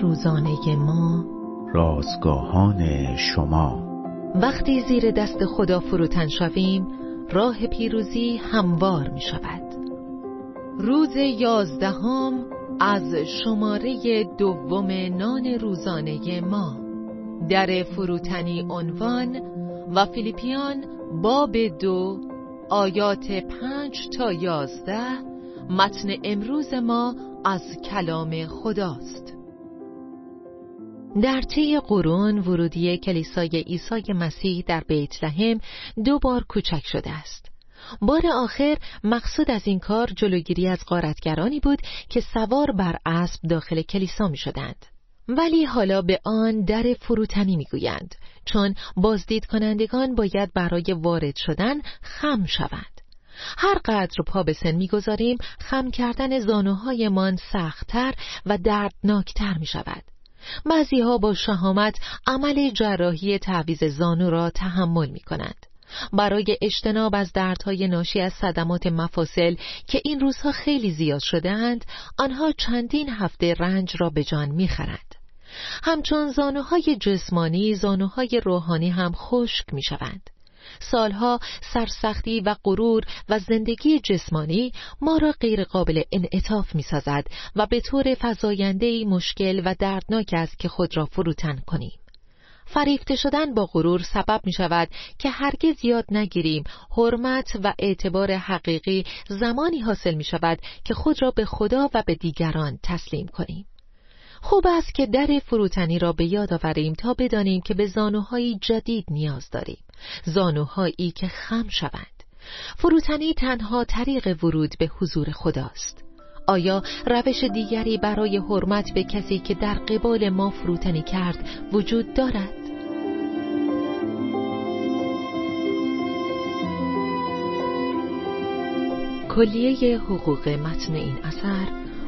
روزانه ما. رازگاهان شما. وقتی زیر دست خدا فروتن شویم راه پیروزی هموار می شود. روز یازدهم از شماره دوم نان روزانه ما. در فروتنی عنوان و فیلیپیان باب دو آیات پنج تا یازده متن امروز ما از کلام خداست در طی قرون ورودی کلیسای عیسی مسیح در بیت لحم دو بار کوچک شده است. بار آخر مقصود از این کار جلوگیری از غارتگرانی بود که سوار بر اسب داخل کلیسا می شدند. ولی حالا به آن در فروتنی می گویند چون بازدید کنندگان باید برای وارد شدن خم شوند. هر قدر پا به سن می‌گذاریم خم کردن زانوهایمان سختتر و دردناکتر می شود. بعضی ها با شهامت عمل جراحی تعویز زانو را تحمل می کنند. برای اجتناب از دردهای ناشی از صدمات مفاصل که این روزها خیلی زیاد شدهاند آنها چندین هفته رنج را به جان می‌خرند همچون زانوهای جسمانی زانوهای روحانی هم خشک می شوند سالها سرسختی و غرور و زندگی جسمانی ما را غیر قابل انعطاف می سازد و به طور فضاینده مشکل و دردناک است که خود را فروتن کنیم. فریفته شدن با غرور سبب می شود که هرگز یاد نگیریم حرمت و اعتبار حقیقی زمانی حاصل می شود که خود را به خدا و به دیگران تسلیم کنیم. خوب است که در فروتنی را به یاد آوریم تا بدانیم که به زانوهایی جدید نیاز داریم. زانوهایی که خم شوند. فروتنی تنها طریق ورود به حضور خداست. آیا روش دیگری برای حرمت به کسی که در قبال ما فروتنی کرد وجود دارد؟ کلیه حقوق متن این اثر